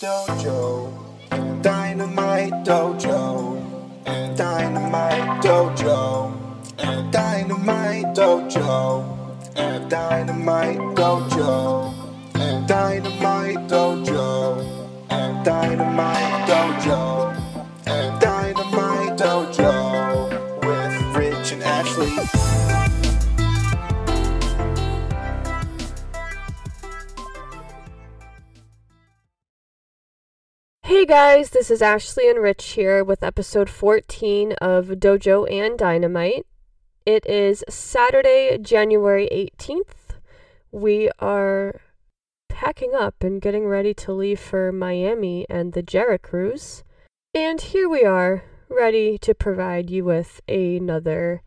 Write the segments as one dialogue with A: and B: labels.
A: Dojo, Dynamite Dojo, Dynamite Dojo, Dynamite Dojo, Dynamite Dojo, Dynamite Dojo, Dynamite Dojo, Dynamite Dojo. With Rich and Ashley.
B: Hey guys, this is Ashley and Rich here with episode 14 of Dojo and Dynamite. It is Saturday, January 18th. We are packing up and getting ready to leave for Miami and the Jericho cruise. And here we are, ready to provide you with another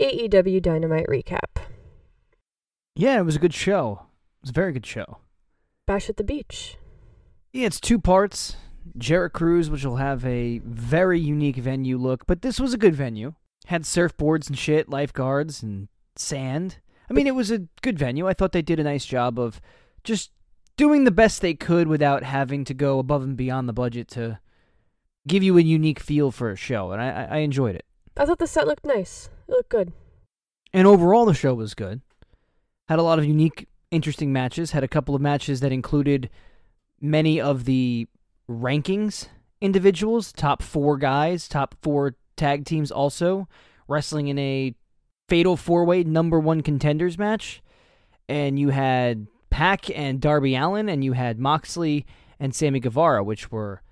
B: AEW Dynamite recap.
C: Yeah, it was a good show. It was a very good show.
B: Bash at the Beach.
C: Yeah, it's two parts. Jericho Cruise, which will have a very unique venue look, but this was a good venue. Had surfboards and shit, lifeguards and sand. I mean, it was a good venue. I thought they did a nice job of just doing the best they could without having to go above and beyond the budget to give you a unique feel for a show, and I, I I enjoyed it.
B: I thought the set looked nice. It looked good.
C: And overall, the show was good. Had a lot of unique, interesting matches. Had a couple of matches that included many of the rankings individuals, top four guys, top four tag teams also wrestling in a fatal four way number one contenders match. And you had Pac and Darby Allin, and you had Moxley and Sammy Guevara, which were,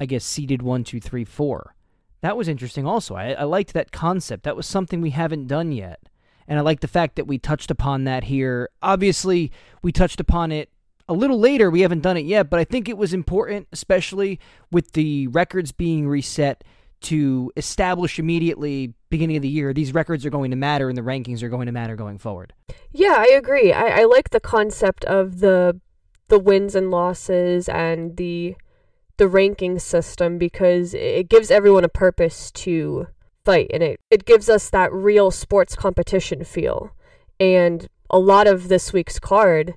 C: I guess, seeded one, two, three, four. That was interesting also. I, I liked that concept. That was something we haven't done yet. And I like the fact that we touched upon that here. Obviously, we touched upon it a little later. We haven't done it yet, but I think it was important, especially with the records being reset, to establish immediately beginning of the year these records are going to matter and the rankings are going to matter going forward.
B: Yeah, I agree. I, I like the concept of the the wins and losses and the the ranking system because it gives everyone a purpose to fight and it, it gives us that real sports competition feel. And a lot of this week's card,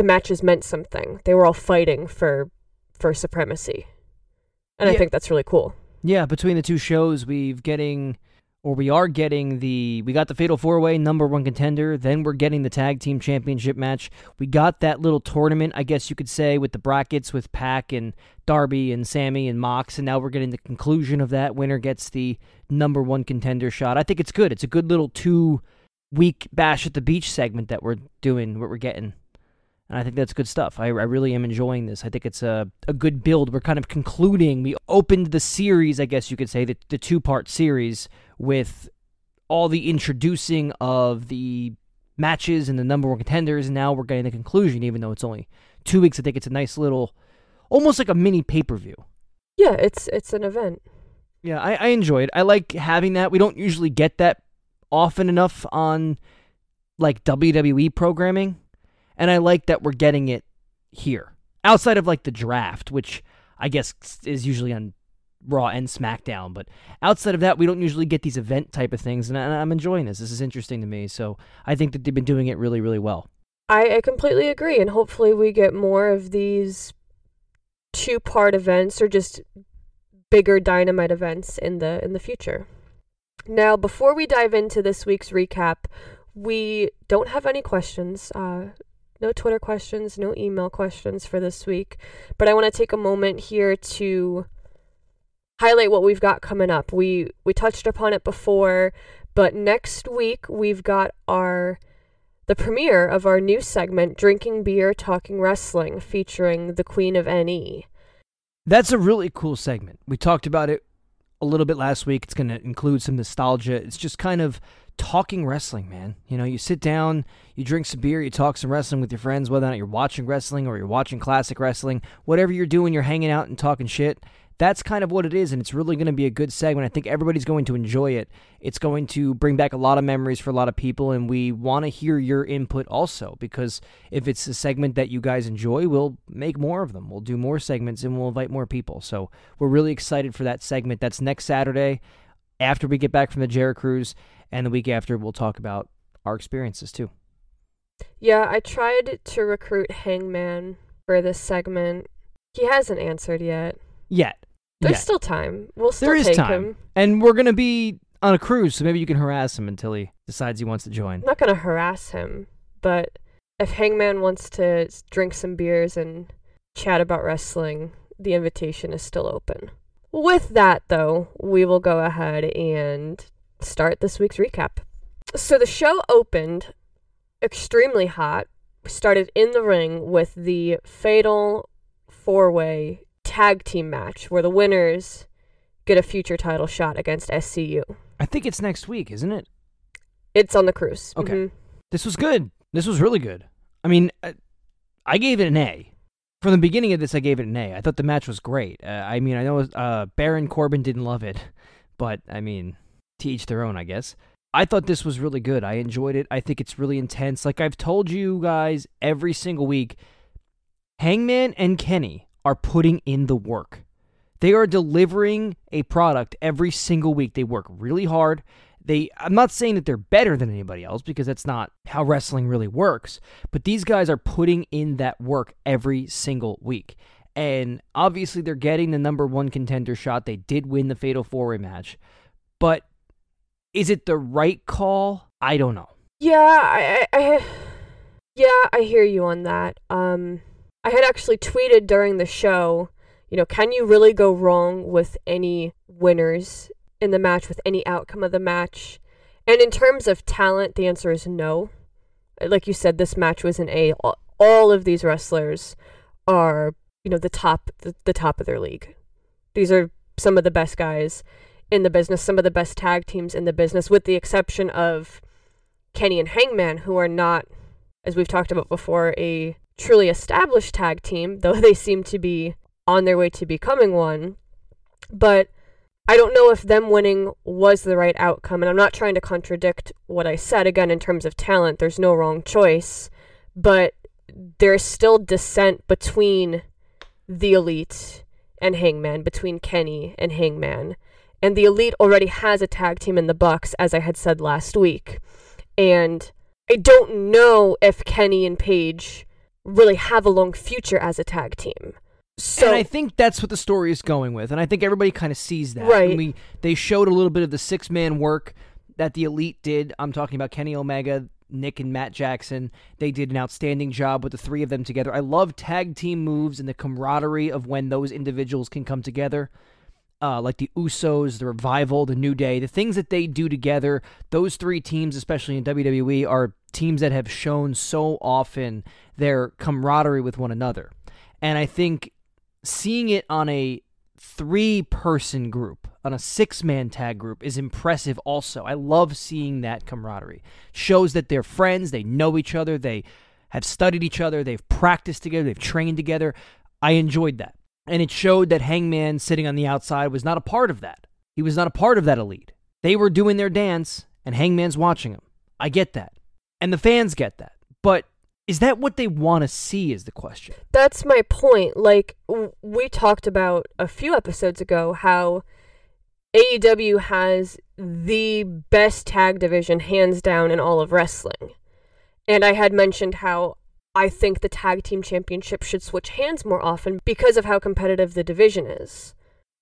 B: the matches meant something. They were all fighting for for supremacy. And I think that's really cool.
C: Yeah, between the two shows, we've getting or we are getting the we got the Fatal Four Way number one contender, then we're getting the tag team championship match. We got that little tournament, I guess you could say, with the brackets with Pac and Darby and Sammy and Mox, and now we're getting the conclusion of that. Winner gets the number one contender shot. I think it's good. It's a good little two week bash at the beach segment that we're doing, what we're getting. And I think that's good stuff. I, I really am enjoying this. I think it's a, a good build. We're kind of concluding. We opened the series, I guess you could say, the, the two part series with all the introducing of the matches and the number one contenders. And now we're getting the conclusion, even though it's only two weeks. I think it's a nice little, almost like a mini pay per view.
B: Yeah, it's it's an event.
C: Yeah, I, I enjoy it. I like having that. We don't usually get that often enough on like WWE programming. And I like that we're getting it here. Outside of like the draft, which I guess is usually on Raw and SmackDown. But outside of that, we don't usually get these event type of things. And I, I'm enjoying this. This is interesting to me. So I think that they've been doing it really, really well.
B: I, I completely agree, and hopefully we get more of these two part events or just bigger dynamite events in the in the future. Now, before we dive into this week's recap, we don't have any questions. Uh, no Twitter questions, no email questions for this week. But I want to take a moment here to highlight what we've got coming up. We we touched upon it before, but next week we've got our the premiere of our new segment, Drinking Beer, Talking Wrestling, featuring the Queen of. NE.
C: That's a really cool segment. We talked about it a little bit last week. It's going to include some nostalgia. It's just kind of talking wrestling, man. You know, you sit down, you drink some beer, you talk some wrestling with your friends, whether or not you're watching wrestling or you're watching classic wrestling, whatever you're doing, you're hanging out and talking shit. That's kind of what it is, and it's really going to be a good segment. I think everybody's going to enjoy it. It's going to bring back a lot of memories for a lot of people, and we want to hear your input also, because if it's a segment that you guys enjoy, we'll make more of them. We'll do more segments, and we'll invite more people. So we're really excited for that segment. That's next Saturday after we get back from the Jericho Cruise, and the week after, we'll talk about our experiences too.
B: Yeah, I tried to recruit Hangman for this segment, He hasn't answered yet.
C: Yet.
B: There's
C: Yet.
B: still time. We'll still
C: There is
B: take
C: time.
B: him.
C: And we're going to be on a cruise, so maybe you can harass him until he decides he wants to join.
B: I'm not gonna harass him, but if Hangman wants to drink some beers and chat about wrestling, the invitation is still open. With that, though, we will go ahead and start this week's recap. So the show opened extremely hot. We started in the ring with the fatal four way tag team match where the winners get a future title shot against SCU.
C: I think it's next week, isn't it?
B: It's on the cruise.
C: Okay.
B: Mhm.
C: This was good. This was really good. I mean, uh, I gave it an A. From the beginning of this, I gave it an A. I thought the match was great. Uh, I mean, I know uh, Baron Corbin didn't love it, but I mean, to each their own, I guess. I thought this was really good. I enjoyed it. I think it's really intense. Like I've told you guys every single week, Hangman and Kenny are putting in the work. They are delivering a product every single week. They work really hard. They I'm not saying that they're better than anybody else because that's not how wrestling really works, but these guys are putting in that work every single week. And obviously they're getting the number 1 contender shot. They did win the fatal four-way match. But is it the right call? I don't know.
B: Yeah, I, I, yeah, I hear you on that. Um, I had actually tweeted during the show, you know, can you really go wrong with any winners in the match, with any outcome of the match? And in terms of talent, the answer is no. Like you said, this match was an A. All- All of these wrestlers are, you know, the top, the, the top of their league. These are some of the best guys in the business, some of the best tag teams in the business, with the exception of Kenny and Hangman, who are not, as we've talked about before, a truly established tag team, though they seem to be on their way to becoming one. But I don't know if them winning was the right outcome. And I'm not trying to contradict what I said. Again, in terms of talent, there's no wrong choice. But there's still dissent between the elite and Hangman, between Kenny and Hangman. And the elite already has a tag team in the Bucks, as I had said last week. And I don't know if Kenny and Page really have a long future as a tag team. So
C: and I think that's what the story is going with, and I think everybody kind of sees that.
B: Right.
C: And we they showed a little bit of the six man work that the elite did. I'm talking about Kenny Omega, Nick, and Matt Jackson. They did an outstanding job with the three of them together. I love tag team moves and the camaraderie of when those individuals can come together. Uh, like the Usos, the Revival, the New Day, the things that they do together. Those three teams, especially in WWE, are teams that have shown so often their camaraderie with one another. And I think seeing it on a three person group, on a six man tag group, is impressive also. I love seeing that camaraderie. Shows that they're friends, they know each other, they have studied each other, they've practiced together, they've trained together. I enjoyed that. And it showed that Hangman sitting on the outside was not a part of that. He was not a part of that elite. They were doing their dance, and Hangman's watching them. I get that. And the fans get that. But is that what they want to see, is the question.
B: that's my point. Like we talked about a few episodes ago how AEW has the best tag division hands down in all of wrestling. And I had mentioned how I think the tag team championship should switch hands more often because of how competitive the division is.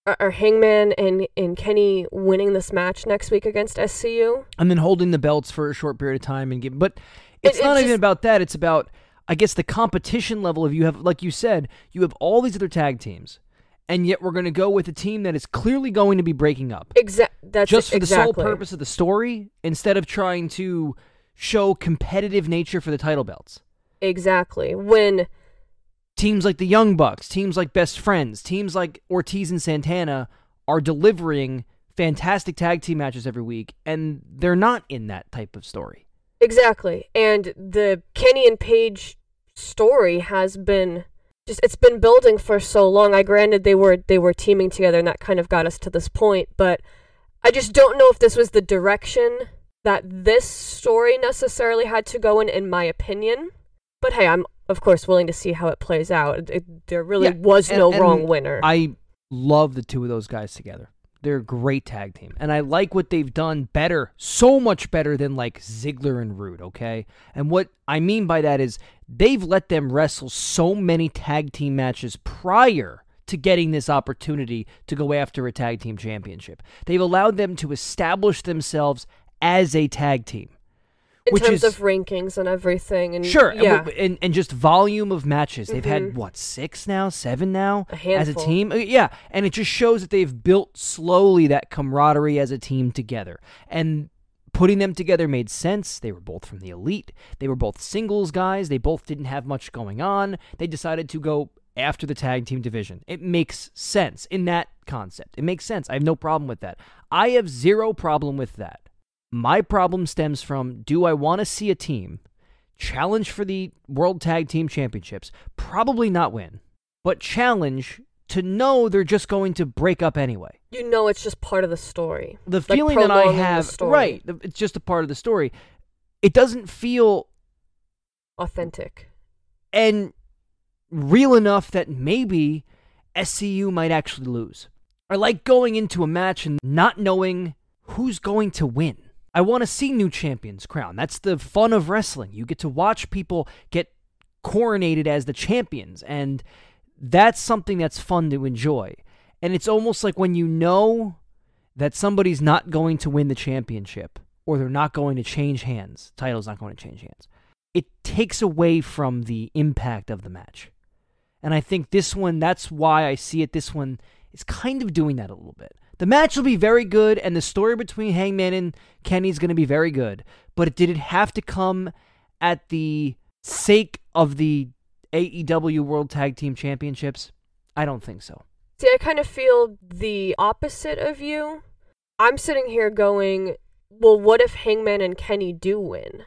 B: Are, are Hangman and, and Kenny winning this match next week against SCU?
C: and then holding the belts for a short period of time and give but it's
B: It- it
C: not even
B: just-
C: about that it's about i guess the competition level of you have like you said you have all these other tag teams and yet we're going to go with a team that is clearly going to be breaking up
B: Exactly. That's
C: just for
B: exactly.
C: the sole purpose of the story instead of trying to show competitive nature for the title belts
B: Exactly. When
C: teams like the young bucks teams like best friends teams like ortiz and santana are delivering fantastic tag team matches every week and they're not in that type of story
B: Exactly. And the Kenny and Page story has been just it's been building for so long. I granted they were they were teaming together and that kind of got us to this point, but I just don't know if this was the direction that this story necessarily had to go in in my opinion. But hey, I'm of course willing to see how it plays out. It, there really
C: Yeah,
B: was
C: and-
B: no
C: and
B: wrong winner.
C: I love the two of those guys together. They're a great tag team. And I like what they've done better, so much better than like Ziggler and Roode, okay? And what I mean by that is they've let them wrestle so many tag team matches prior to getting this opportunity to go after a tag team championship. They've allowed them to establish themselves as a tag team.
B: In
C: which
B: terms
C: is-
B: of rankings and everything, and
C: Sure,
B: yeah,
C: w- and, and just volume of matches. They've
B: Mhm.
C: had what six now, seven now
B: A
C: as a team. Uh, Yeah, and it just shows that they've built slowly that camaraderie as a team together, and putting them together made sense. They were both from the elite. They were both singles guys. They both didn't have much going on. They decided to go after the tag team division. It makes sense in that concept. It makes sense. I have no problem with that. I have zero problem with that. My problem stems from do I want to see a team challenge for the World Tag Team Championships? Probably not win, but challenge to know they're just going to break up anyway.
B: you know it's just part of the story.
C: The
B: Like
C: feeling that I have, right, it's just a part of the story. It doesn't feel
B: Authentic.
C: and real enough that maybe SCU might actually lose. I like going into a match and not knowing who's going to win. I want to see new champions crown. That's the fun of wrestling. You get to watch people get coronated as the champions, and that's something that's fun to enjoy. And it's almost like when you know that somebody's not going to win the championship or they're not going to change hands, title's not going to change hands it takes away from the impact of the match. And I think this one, that's why I see it. This one is kind of doing that a little bit. The match will be very good, and the story between Hangman and Kenny is going to be very good. But did it have to come at the sake of the AEW World Tag Team Championships? I don't think so.
B: See, I kind of feel the opposite of you. I'm sitting here going, well, what if Hangman and Kenny do win?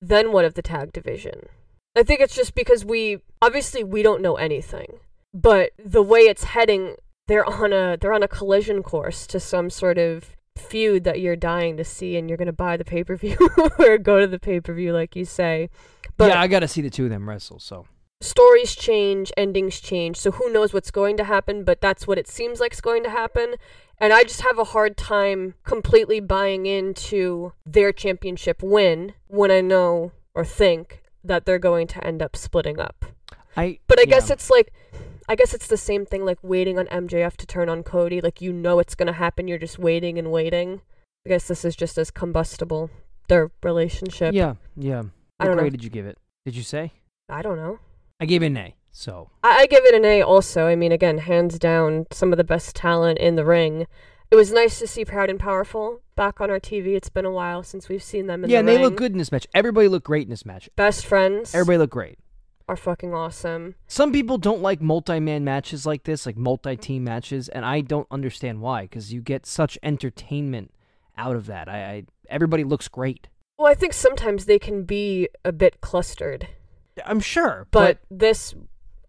B: Then what of the tag division? I think it's just because we obviously we don't know anything, but the way it's heading, they're on a they're on a collision course to some sort of feud that you're dying to see, and you're gonna buy the pay per view or go to the pay per view, like you say. But
C: yeah, I got to see the two of them wrestle. So
B: stories change, endings change, so who knows what's going to happen, but that's what it seems like is going to happen. And I just have a hard time completely buying into their championship win when I know or think that they're going to end up splitting up.
C: I.
B: But I guess it's like I guess it's the same thing like waiting on MJF to turn on Cody. Like you know it's going to happen, you're just waiting and waiting. I guess this is just as combustible their relationship.
C: Yeah, yeah.
B: I
C: What
B: don't know.
C: did you give it? Did you say?
B: I don't know.
C: I gave it an A. So
B: I, I give it an A also. I mean, again, hands down, some of the best talent in the ring. It was nice to see Proud and Powerful back on our TV. It's been a while since we've seen them in
C: yeah,
B: the
C: and they look good in this match. Everybody looked great in this match.
B: Best friends
C: Everybody looked great.
B: Are fucking awesome.
C: Some people don't like multi-man matches like this, like multi-team matches, and I don't understand why. Because you get such entertainment out of that. I, I everybody looks great.
B: Well, I think sometimes they can be a bit clustered,
C: I'm sure,
B: but,
C: but,
B: this,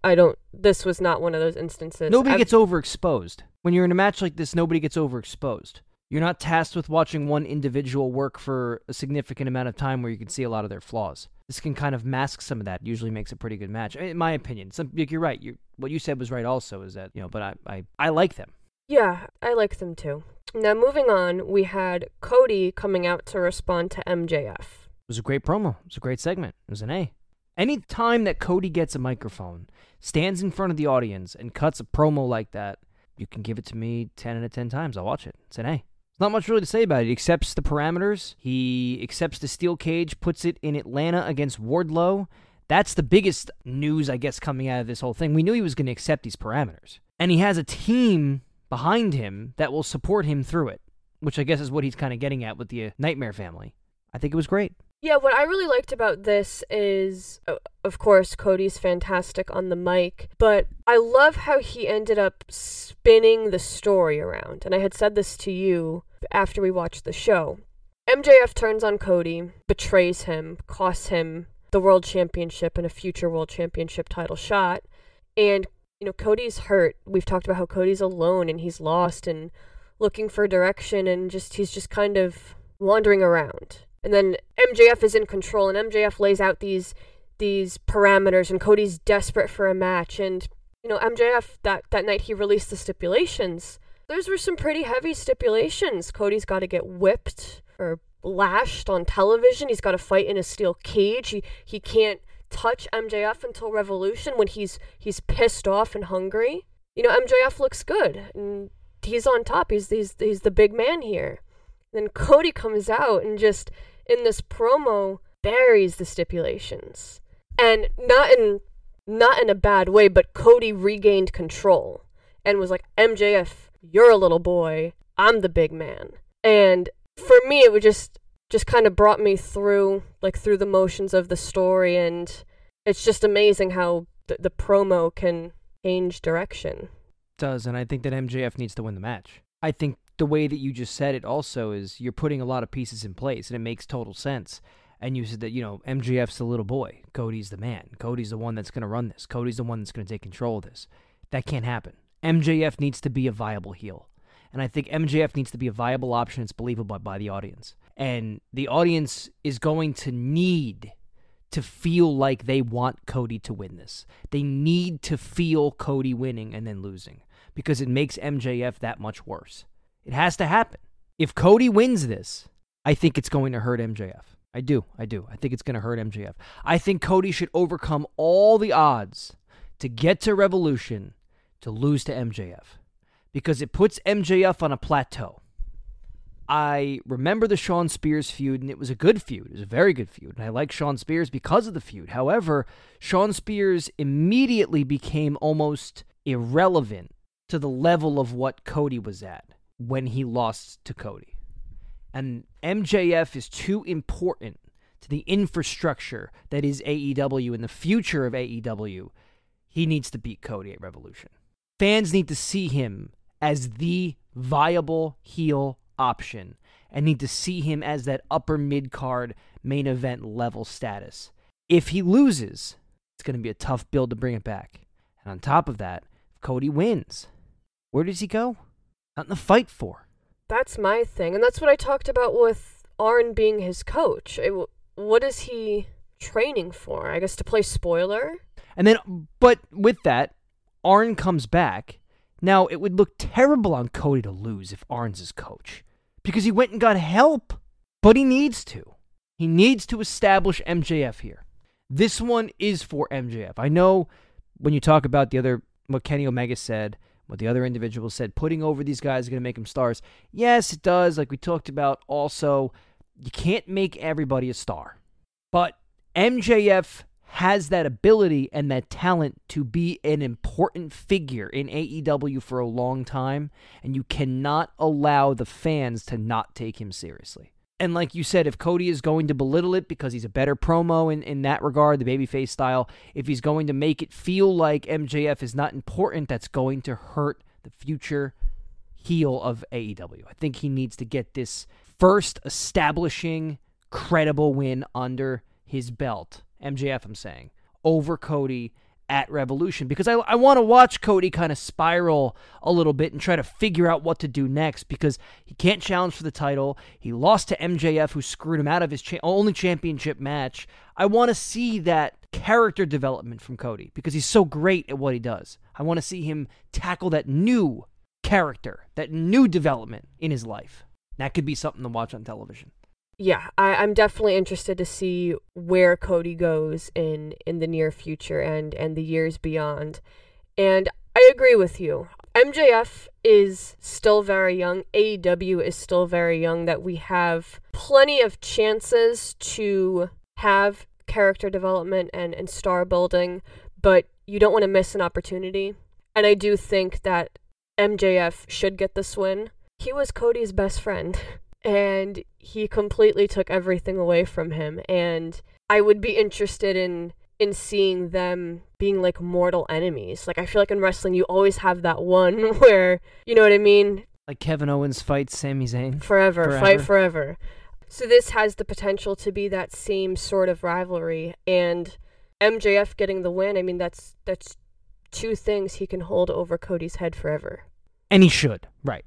B: I don't. This was not one of those instances.
C: nobody
B: I've-
C: gets overexposed. When you're in a match like this, nobody gets overexposed. You're not tasked with watching one individual work for a significant amount of time where you can see a lot of their flaws. This can kind of mask some of that. Usually makes a pretty good match, in my opinion. Some, like you're right. you what you said was right. Also, is that you know, but I, I, I like them.
B: Yeah, I like them too. Now, moving on, we had Cody coming out to respond to MJF.
C: It was a great promo. It was a great segment. It was an A. Any time that Cody gets a microphone, stands in front of the audience, and cuts a promo like that, you can give it to me 10 out of 10 times. I'll watch it. It's an A. There's not much really to say about it. He accepts the parameters. He accepts the steel cage, puts it in Atlanta against Wardlow. That's the biggest news, I guess, coming out of this whole thing. We knew he was going to accept these parameters. And he has a team behind him that will support him through it, which I guess is what he's kind of getting at with the uh, Nightmare family. I think it was great.
B: Yeah, what I really liked about this is, of course, Cody's fantastic on the mic, but I love how he ended up spinning the story around. And I had said this to you after we watched the show. MJF turns on Cody, betrays him, costs him the world championship and a future world championship title shot. And, you know, Cody's hurt. We've talked about how Cody's alone and he's lost and looking for direction and just, he's just kind of wandering around. And then MJF is in control and MJF lays out these these parameters and Cody's desperate for a match and you know MJF that that night he released the stipulations Those were some pretty heavy stipulations. Cody's got to get whipped or lashed on television. He's got to fight in a steel cage. He he can't touch MJF until Revolution when he's he's pissed off and hungry. You know, MJF looks good and he's on top. He's he's he's the big man here. Then Cody comes out and just in this promo buries the stipulations. And not in not in a bad way, but Cody regained control and was like, MJF, you're a little boy. I'm the big man. And for me it was just just kind of brought me through like through the motions of the story and it's just amazing how th- the promo can change direction
C: does, and I think that MJF needs to win the match. I think the way that you just said it also is you're putting a lot of pieces in place, and it makes total sense. And you said that, you know, MJF's the little boy. Cody's the man. Cody's the one that's going to run this. Cody's the one that's going to take control of this. That can't happen. MJF needs to be a viable heel. And I think MJF needs to be a viable option It's believable by, by the audience. And the audience is going to need to feel like they want Cody to win this. They need to feel Cody winning and then losing because it makes MJF that much worse. It has to happen. If Cody wins this, I think it's going to hurt MJF. I do. I do. I think it's going to hurt MJF. I think Cody should overcome all the odds to get to Revolution to lose to MJF because it puts MJF on a plateau. I remember the Shawn Spears feud, and it was a good feud. It was a very good feud, and I like Shawn Spears because of the feud. However, Shawn Spears immediately became almost irrelevant to the level of what Cody was at when he lost to Cody. And MJF is too important to the infrastructure that is AEW and the future of AEW. He needs to beat Cody at Revolution. Fans need to see him as the viable heel option and need to see him as that upper mid card main event level status. If he loses, it's going to be a tough build to bring it back. And on top of that, if Cody wins, where does he go? Not in the fight for.
B: That's my thing. And that's what I talked about with Arn being his coach. It, what is he training for? I guess to play spoiler?
C: And then, but with that, Arn comes back. Now, it would look terrible on Cody to lose if Arn's his coach because he went and got help. But he needs to. He needs to establish MJF here. This one is for MJF. I know when you talk about the other, what Kenny Omega said, what the other individual said, putting over these guys is going to make them stars. Yes, it does. Like we talked about, also, you can't make everybody a star. But MJF has that ability and that talent to be an important figure in AEW for a long time, and you cannot allow the fans to not take him seriously. And like you said, if Cody is going to belittle it because he's a better promo in, in that regard, the babyface style, if he's going to make it feel like MJF is not important, that's going to hurt the future heel of AEW. I think he needs to get this first establishing credible win under his belt. MJF, I'm saying, over Cody at Revolution because I, I want to watch Cody kind of spiral a little bit and try to figure out what to do next because he can't challenge for the title. He lost to MJF, who screwed him out of his cha- only championship match. I want to see that character development from Cody because he's so great at what he does. I want to see him tackle that new character, that new development in his life. That could be something to watch on television
B: yeah, I, I'm definitely interested to see where Cody goes in in the near future and and the years beyond. And I agree with you. MJF is still very young. AEW is still very young. That we have plenty of chances to have character development and, and star building, but you don't want to miss an opportunity. And I do think that MJF should get this win. He was Cody's best friend. and he completely took everything away from him and i would be interested in in seeing them being like mortal enemies. Like i feel like in wrestling you always have that one where you know what i mean?
C: Like kevin owens fights Sami Zayn
B: forever, forever. fight forever. so this has the potential to be that same sort of rivalry and mjf getting the win i mean that's that's two things he can hold over cody's head forever.
C: And he should. Right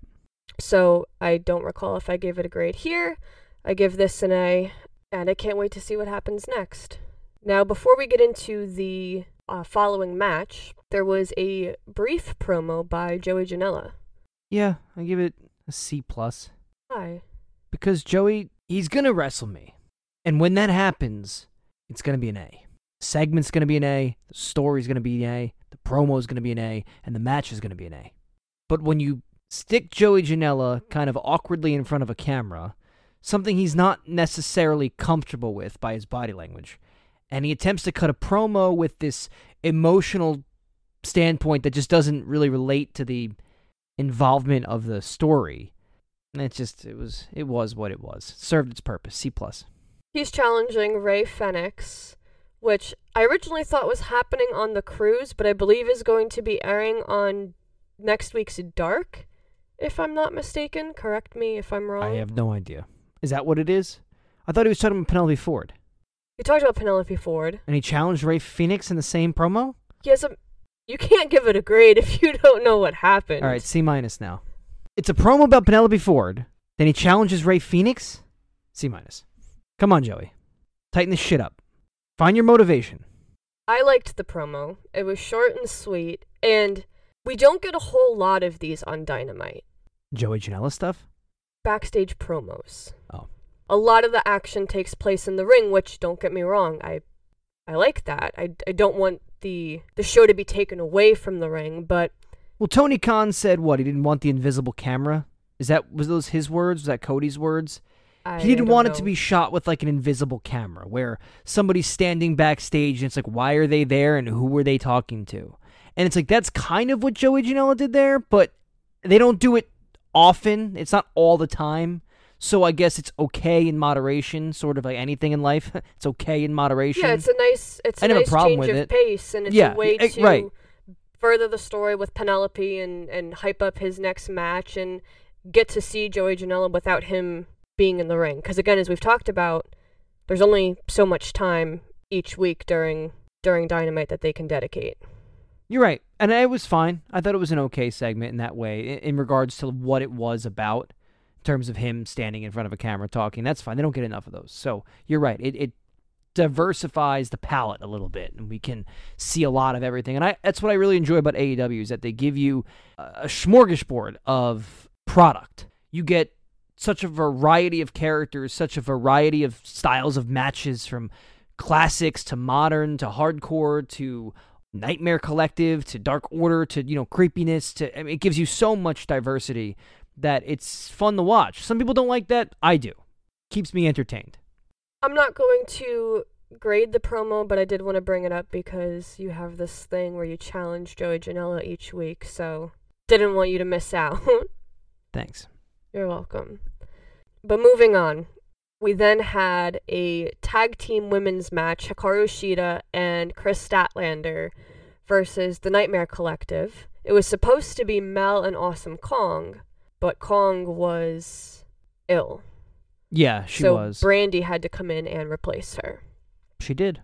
B: so I don't recall if I gave it a grade here. I give this an A, and I can't wait to see what happens next. Now, before we get into the uh, following match, there was a brief promo by Joey Janela.
C: Yeah, I give it a C plus
B: Why?
C: because Joey, he's gonna wrestle me, and when that happens, it's gonna be an A. Segment's gonna be an A. The story's gonna be an A. The promo's gonna be an A, and the match is gonna be an A. But when you stick Joey Janela kind of awkwardly in front of a camera, something he's not necessarily comfortable with by his body language, and he attempts to cut a promo with this emotional standpoint that just doesn't really relate to the involvement of the story. And It just it was it was what it was. Served its purpose. C plus.
B: He's challenging Rey Fenix, which I originally thought was happening on the cruise, but I believe is going to be airing on next week's Dark, if I'm not mistaken. Correct me if I'm wrong.
C: I have no idea. Is that what it is? I thought he was talking about Penelope Ford,
B: You talked about Penelope Ford.
C: and he challenged Rey Fenix in the same promo.
B: He has a. Um, you can't give it a grade if you don't know what happened.
C: All right, C minus now. It's a promo about Penelope Ford. Then he challenges Rey Fenix. C minus. Come on, Joey. Tighten this shit up. Find your motivation.
B: I liked the promo. It was short and sweet, and we don't get a whole lot of these on Dynamite.
C: Joey Janela stuff.
B: Backstage promos.
C: Oh.
B: A lot of the action takes place in the ring, which don't get me wrong, I I like that. I, I don't want the the show to be taken away from the ring, but
C: Well, Tony Khan said what? He didn't want the invisible camera. Is that was those his words? Was that Cody's words?
B: I
C: he didn't want it to be shot with like an invisible camera where somebody's standing backstage and it's like why are they there and who were they talking to and it's like that's kind of what joey janela did there but they don't do it often it's not all the time so i guess it's okay in moderation sort of like anything in life it's okay in moderation
B: Yeah, it's a nice it's
C: I
B: a nice
C: problem
B: change
C: with
B: of
C: it.
B: pace and it's
C: Yeah,
B: a way
C: eh,
B: to
C: right.
B: further the story with Penelope and, and hype up his next match and get to see Joey Janela without him being in the ring. Because again, as we've talked about, there's only so much time each week during during Dynamite that they can dedicate.
C: You're right, and it was fine. I thought it was an okay segment in that way, in, regards to what it was about, in terms of him standing in front of a camera talking. That's fine. They don't get enough of those. So you're right. It it diversifies the palette a little bit, and we can see a lot of everything. And I that's what I really enjoy about AEW is that they give you a smorgasbord of product. You get such a variety of characters, such a variety of styles of matches from classics to modern to hardcore to Nightmare Collective to Dark Order to you know creepiness to I mean, it gives you so much diversity that it's fun to watch. Some people don't like that. I do. Keeps me entertained.
B: I'm not going to grade the promo, but I did want to bring it up because you have this thing where you challenge Joey Janela each week, so didn't want you to miss out.
C: Thanks.
B: You're welcome. But moving on, we then had a tag team women's match Hikaru Shida and Kris Statlander versus the Nightmare Collective. It was supposed to be Mel and Awesome Kong, but Kong was ill.
C: Yeah, she
B: so
C: was.
B: Brandi had to come in and replace her.
C: she did.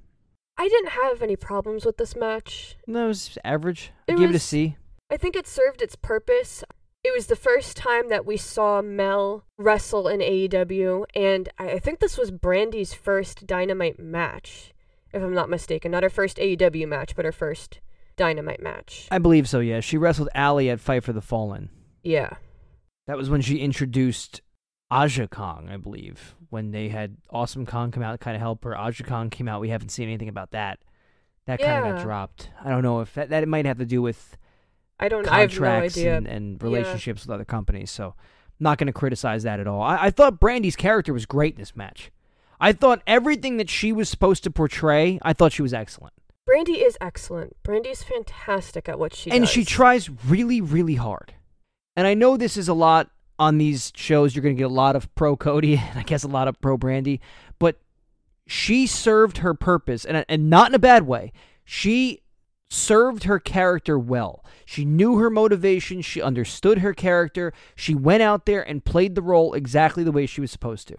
B: I didn't have any problems with this match.
C: No, it was average. I
B: It
C: give it a
B: was-
C: C.
B: I think it served its purpose. It was the first time that we saw Mel wrestle in AEW, and I think this was Brandi's first Dynamite match, if I'm not mistaken. Not her first AEW match, but her first Dynamite match.
C: I believe so. Yeah, she wrestled Allie at Fight for the Fallen.
B: Yeah.
C: That was when she introduced Aja Kong, I believe. When they had Awesome Kong come out to kind of help her. Aja Kong came out. We haven't seen anything about that. That kind of got dropped. I don't know if that, that might have to do with
B: I don't I have no
C: contracts
B: idea.
C: and, and
B: Yeah.
C: relationships with other companies. So, not going to criticize that at all. I, I thought Brandi's character was great in this match. I thought everything that she was supposed to portray, I thought she was excellent.
B: Brandi is excellent. Brandi's fantastic at what she does.
C: and
B: does.
C: she tries really, really hard. And I know this is a lot on these shows. You're going to get a lot of pro Cody and I guess a lot of pro Brandi, but she served her purpose, and and not in a bad way. She served her character well. She knew her motivation. She understood her character. She went out there and played the role exactly the way she was supposed to.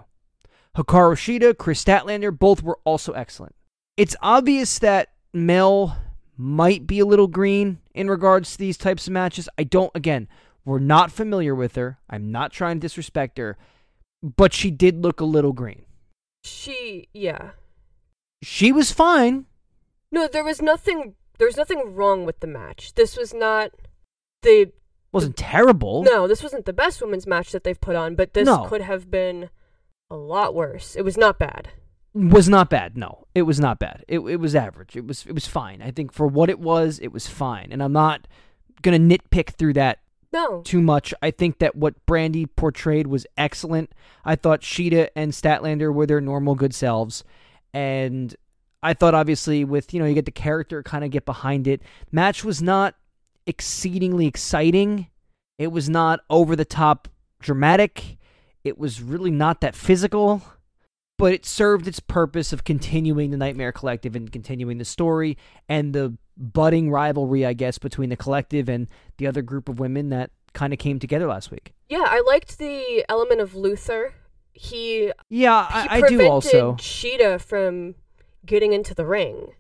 C: Hikaru Shida, Kris Statlander, both were also excellent. It's obvious that Mel might be a little green in regards to these types of matches. I don't, again, we're not familiar with her. I'm not trying to disrespect her, but she did look a little green.
B: She yeah.
C: She was fine.
B: No, there was nothing there was nothing wrong with the match. This was not the
C: wasn't terrible.
B: No, this wasn't the best women's match that they've put on, but this
C: No.
B: could have been a lot worse. It was not bad.
C: was not bad. No, it was not bad. It it was average. It was it was fine. I think for what it was, it was fine. And I'm not gonna nitpick through that
B: No.
C: too much. I think that what Brandi portrayed was excellent. I thought Shida and Statlander were their normal good selves, and I thought obviously with you know you get the character kind of get behind it. Match was not exceedingly exciting. It was not over the top dramatic. It was really not that physical, but it served its purpose of continuing the Nightmare Collective and continuing the story and the budding rivalry, I guess, between the collective and the other group of women that kind of came together last week.
B: Yeah, I liked the element of Luther. He
C: Yeah,
B: he
C: I, I do also.
B: Shida from getting into the ring,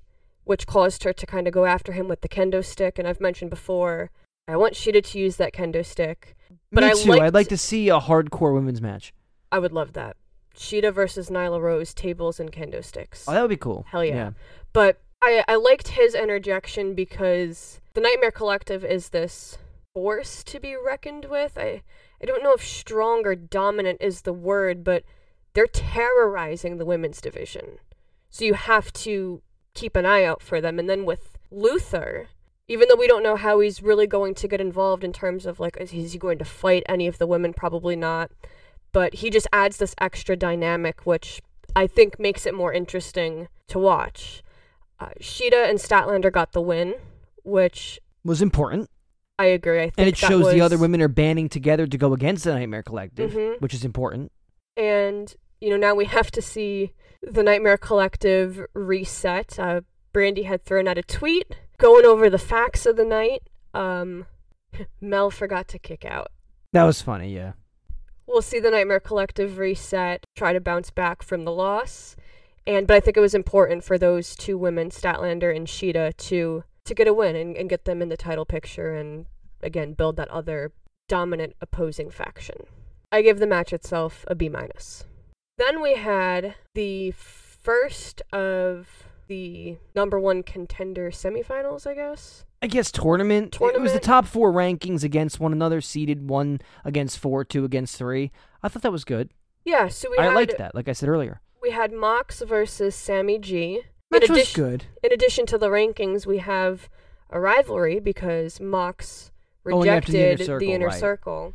B: which caused her to kind of go after him with the kendo stick. And I've mentioned before, I want Shida to use that kendo stick. But
C: Me
B: I
C: too. I'd like to see a hardcore women's match.
B: I would love that. Shida versus Nyla Rose, tables and kendo sticks.
C: Oh, that would be cool.
B: Hell yeah. But I, I liked his interjection because the Nightmare Collective is this force to be reckoned with. I, I don't know if strong or dominant is the word, but they're terrorizing the women's division. So you have to keep an eye out for them. And then with Luther, even though we don't know how he's really going to get involved in terms of like, is is he going to fight any of the women? Probably not. But he just adds this extra dynamic, which I think makes it more interesting to watch. Uh, Shida and Statlander got the win, which
C: Was important.
B: I agree. I think
C: And it shows the other women are banding together to go against the Nightmare Collective,
B: Mhm.
C: which is important.
B: And you know now we have to see the Nightmare Collective reset. Uh, Brandi had thrown out a tweet going over the facts of the night. Um, Mel forgot to kick out.
C: That was funny, yeah.
B: We'll see the Nightmare Collective reset, try to bounce back from the loss. And but I think it was important for those two women, Statlander and Shida, to to get a win and, and get them in the title picture and again build that other dominant opposing faction. I give the match itself a B minus. Then we had the first of the number one contender semifinals, I guess.
C: I guess tournament. tournament. It was the top four rankings against one another, seeded one against four, two against three. I thought that was good.
B: Yeah, so we
C: I
B: had
C: liked that, like I said earlier.
B: we had Mox versus Sammy G.
C: Match
B: in
C: was
B: addition,
C: good.
B: in addition to the rankings, we have a rivalry because Mox
C: Going after the
B: rejected
C: Inner
B: the inner
C: right.
B: circle.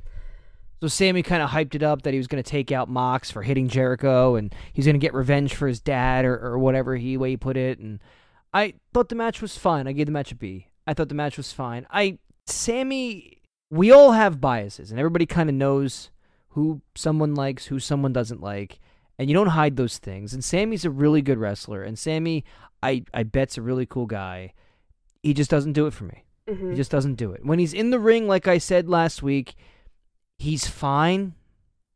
C: So Sammy kind of hyped it up that he was going to take out Mox for hitting Jericho, and he's going to get revenge for his dad or, or whatever he way he put it. And I thought the match was fine. I gave the match a B. I thought the match was fine. I Sammy, we all have biases, and everybody kind of knows who someone likes, who someone doesn't like, and you don't hide those things. And Sammy's a really good wrestler, and Sammy, I I bet's a really cool guy. He just doesn't do it for me.
B: hmm
C: He just doesn't do it. When he's in the ring, like I said last week, he's fine.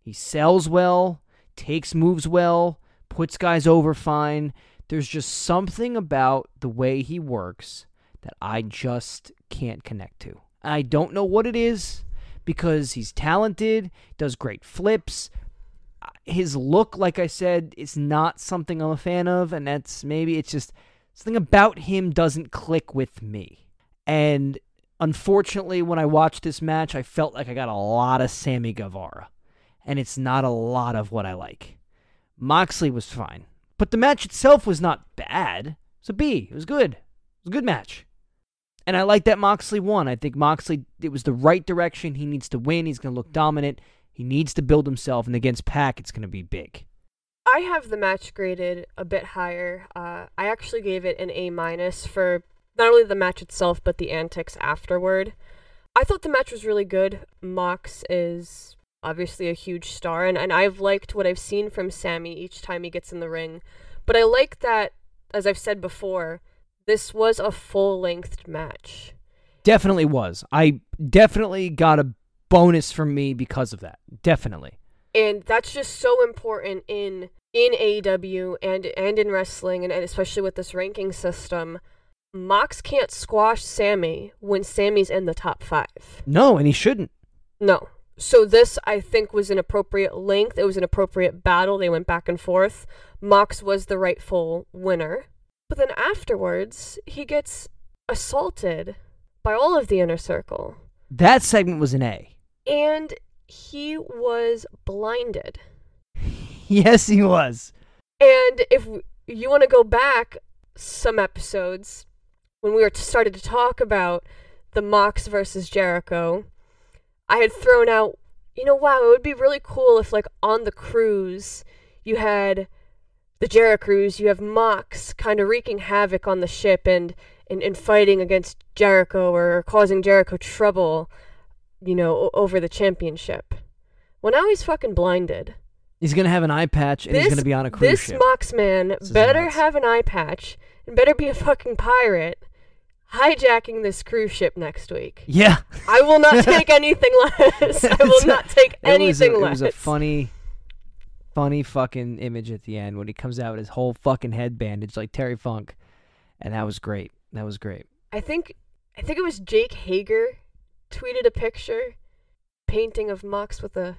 C: He sells well, takes moves well, puts guys over fine. There's just something about the way he works that I just can't connect to. I don't know what it is because he's talented, does great flips. His look, like I said, is not something I'm a fan of, and that's maybe it's just something about him doesn't click with me. And unfortunately, when I watched this match, I felt like I got a lot of Sammy Guevara. And it's not a lot of what I like. Moxley was fine. But the match itself was not bad. It's a B. It was good. It was a good match. And I like that Moxley won. I think Moxley, it was the right direction. He needs to win. He's going to look dominant. He needs to build himself. And against Pac, it's going to be big.
B: I have the match graded a bit higher. Uh, I actually gave it an A minus for not only the match itself but the antics afterward. I thought the match was really good. Mox is obviously a huge star, and, and I've liked what I've seen from Sammy each time he gets in the ring. But I like that, as I've said before, this was a full length match.
C: Definitely was. I definitely got a bonus from me because of that. Definitely.
B: and that's just so important in in AEW and and in wrestling and, and especially with this ranking system. Mox can't squash Sammy when Sammy's in the top five.
C: No, and he shouldn't.
B: No. So this I think was an appropriate length. It was an appropriate battle. They went back and forth. Mox was the rightful winner. But then afterwards, he gets assaulted by all of the inner circle.
C: That segment was an A.
B: And he was blinded.
C: Yes, he was.
B: And if you want to go back some episodes when we were started to talk about the Mox versus Jericho, I had thrown out, you know, wow, it would be really cool if like on the cruise you had the Jericho cruise, you have Mox kind of wreaking havoc on the ship and, and, and fighting against Jericho or causing Jericho trouble, you know, o- over the championship. Well, now he's fucking blinded.
C: He's gonna have an eye patch and he's gonna be on a cruise
B: This
C: ship.
B: Mox man
C: This is
B: better have an eye patch and better be a fucking pirate hijacking this cruise ship next week.
C: yeah,
B: I will not take anything less. I will not take
C: it was, a,
B: anything
C: it
B: less.
C: was a funny, funny fucking image at the end when he comes out with his whole fucking head bandaged like Terry Funk, and that was great. That was great.
B: I think I think it was Jake Hager tweeted a picture painting of Mox with a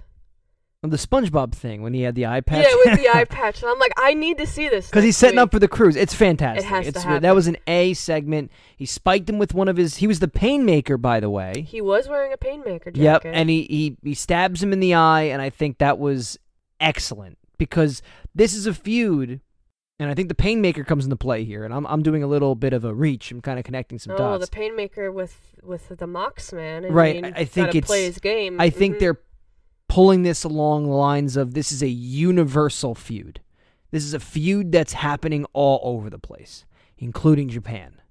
C: the SpongeBob thing when he had the eye patch.
B: yeah with the eye patch. And I'm like, I need to see this
C: Because he's setting up for the cruise. It's fantastic.
B: It has to happen.
C: That was an A segment. He spiked him with one of his. He was the painmaker, by the way.
B: He was wearing a painmaker jacket.
C: Yep, and he, he he stabs him in the eye, and I think that was excellent because this is a feud, and I think the painmaker comes into play here, and I'm I'm doing a little bit of a reach. I'm kind of connecting some
B: oh,
C: dots.
B: the painmaker with with the Mox man. I
C: Right,
B: mean,
C: I- I think it's-
B: play his game.
C: I think
B: Mhm.
C: they're pulling this along the lines of this is a universal feud. This is a feud that's happening all over the place, including Japan.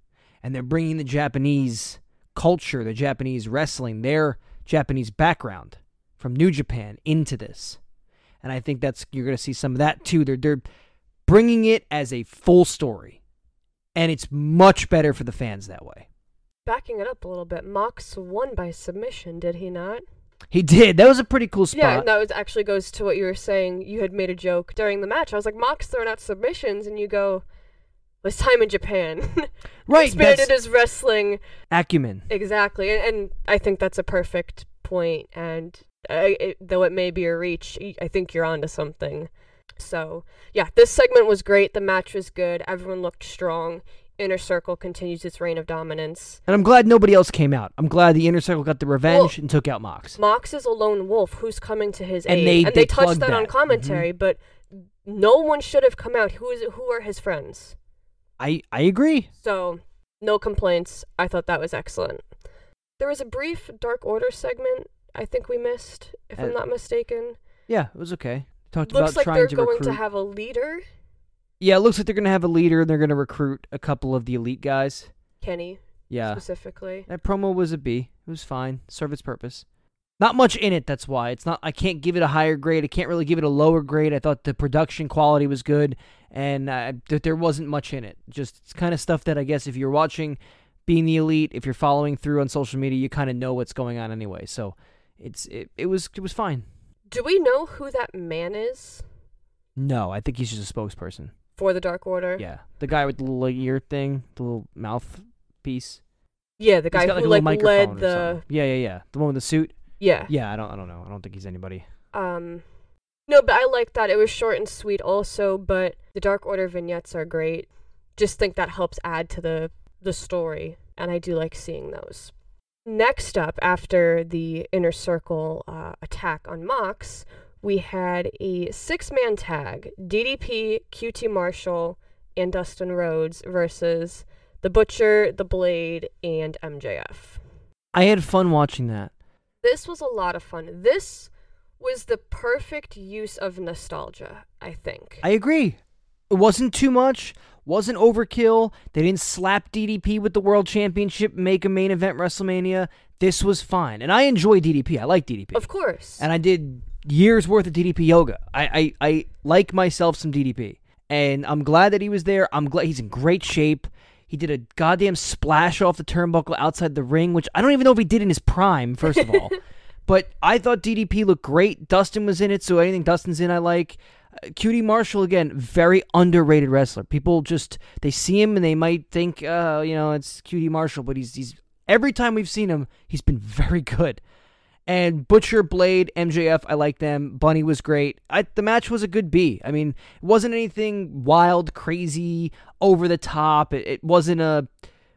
C: And they're bringing the Japanese culture, the Japanese wrestling, their Japanese background from New Japan into this. And I think that's you're going to see some of that too. They're they're bringing it as a full story. And it's much better for the fans that way.
B: backing it up a little bit. Mox won by submission, did he not?
C: He did. That was a pretty cool spot.
B: Yeah, no, it actually goes to what you were saying. You had made a joke during the match. I was like, Mox throwing out submissions, and you go, "This time in Japan."
C: right,
B: Expanded his wrestling
C: acumen.
B: exactly, and, and I think that's a perfect point. And uh, it, though it may be a reach, I think you're onto something. So yeah, this segment was great. The match was good. Everyone looked strong. Inner Circle continues its reign of dominance.
C: And I'm glad nobody else came out. I'm glad the Inner Circle got the revenge
B: Well,
C: and took out Mox.
B: Mox is a lone wolf who's coming to his
C: And
B: aid,
C: they-
B: and
C: they
B: they touched
C: plugged
B: that, on
C: that. Mm-hmm.
B: commentary. But no one should have come out. Who is who are his friends?
C: I I agree.
B: So no complaints. I thought that was excellent. There was a brief Dark Order segment. I think we missed, if
C: Uh,
B: I'm not mistaken.
C: Yeah, it was okay. Talked
B: Looks
C: about
B: like
C: trying
B: they're
C: to
B: going
C: recruit.
B: to have a leader,
C: yeah, it looks like they're gonna have a leader. and They're gonna recruit a couple of the elite guys.
B: Kenny
C: Yeah,
B: specifically.
C: that promo was a B. It was fine. Serve its purpose. Not much in it. That's why it's not. I can't give it a higher grade. I can't really give it a lower grade. I thought the production quality was good, and uh, that there wasn't much in it. Just it's kind of stuff that I guess if you're watching, being the elite, if you're following through on social media, you kind of know what's going on anyway. So it's it, it was it was fine.
B: Do we know who that man is
C: No, I think he's just a spokesperson.
B: For the Dark Order?
C: Yeah, the guy with the little ear thing, the little mouth piece.
B: Yeah, the guy
C: got,
B: who
C: like,
B: like led the.
C: Yeah, yeah, yeah. The one with the suit.
B: yeah.
C: Yeah, I don't, I don't know. I don't think he's anybody.
B: Um, no, but I like that. It was short and sweet also, but the Dark Order vignettes are great. Just think that helps add to the the story, and I do like seeing those. Next up, after the Inner Circle uh, attack on Mox, we had a six man tag DDP, QT Marshall, and Dustin Rhodes versus The Butcher, The Blade, and MJF.
C: I had fun watching that.
B: This was a lot of fun. This was the perfect use of nostalgia, I think.
C: I agree. It wasn't too much. Wasn't overkill. They didn't slap DDP with the World Championship, make a main event WrestleMania. This was fine, and I enjoy DDP. I like DDP,
B: of course.
C: and I did years worth of DDP yoga. I, I I like myself some DDP, and I'm glad that he was there. I'm glad he's in great shape. He did a goddamn splash off the turnbuckle outside the ring, which I don't even know if he did in his prime. First of all, but I thought DDP looked great. Dustin was in it, so anything Dustin's in, I like. Uh, QT Marshall again, very underrated wrestler. People just they see him and they might think, uh, you know, it's QT Marshall, but he's he's every time we've seen him, he's been very good. And Butcher, Blade, MJF, I like them. Bunny was great. I, the match was a good B. I mean, it wasn't anything wild, crazy, over the top. It, it wasn't a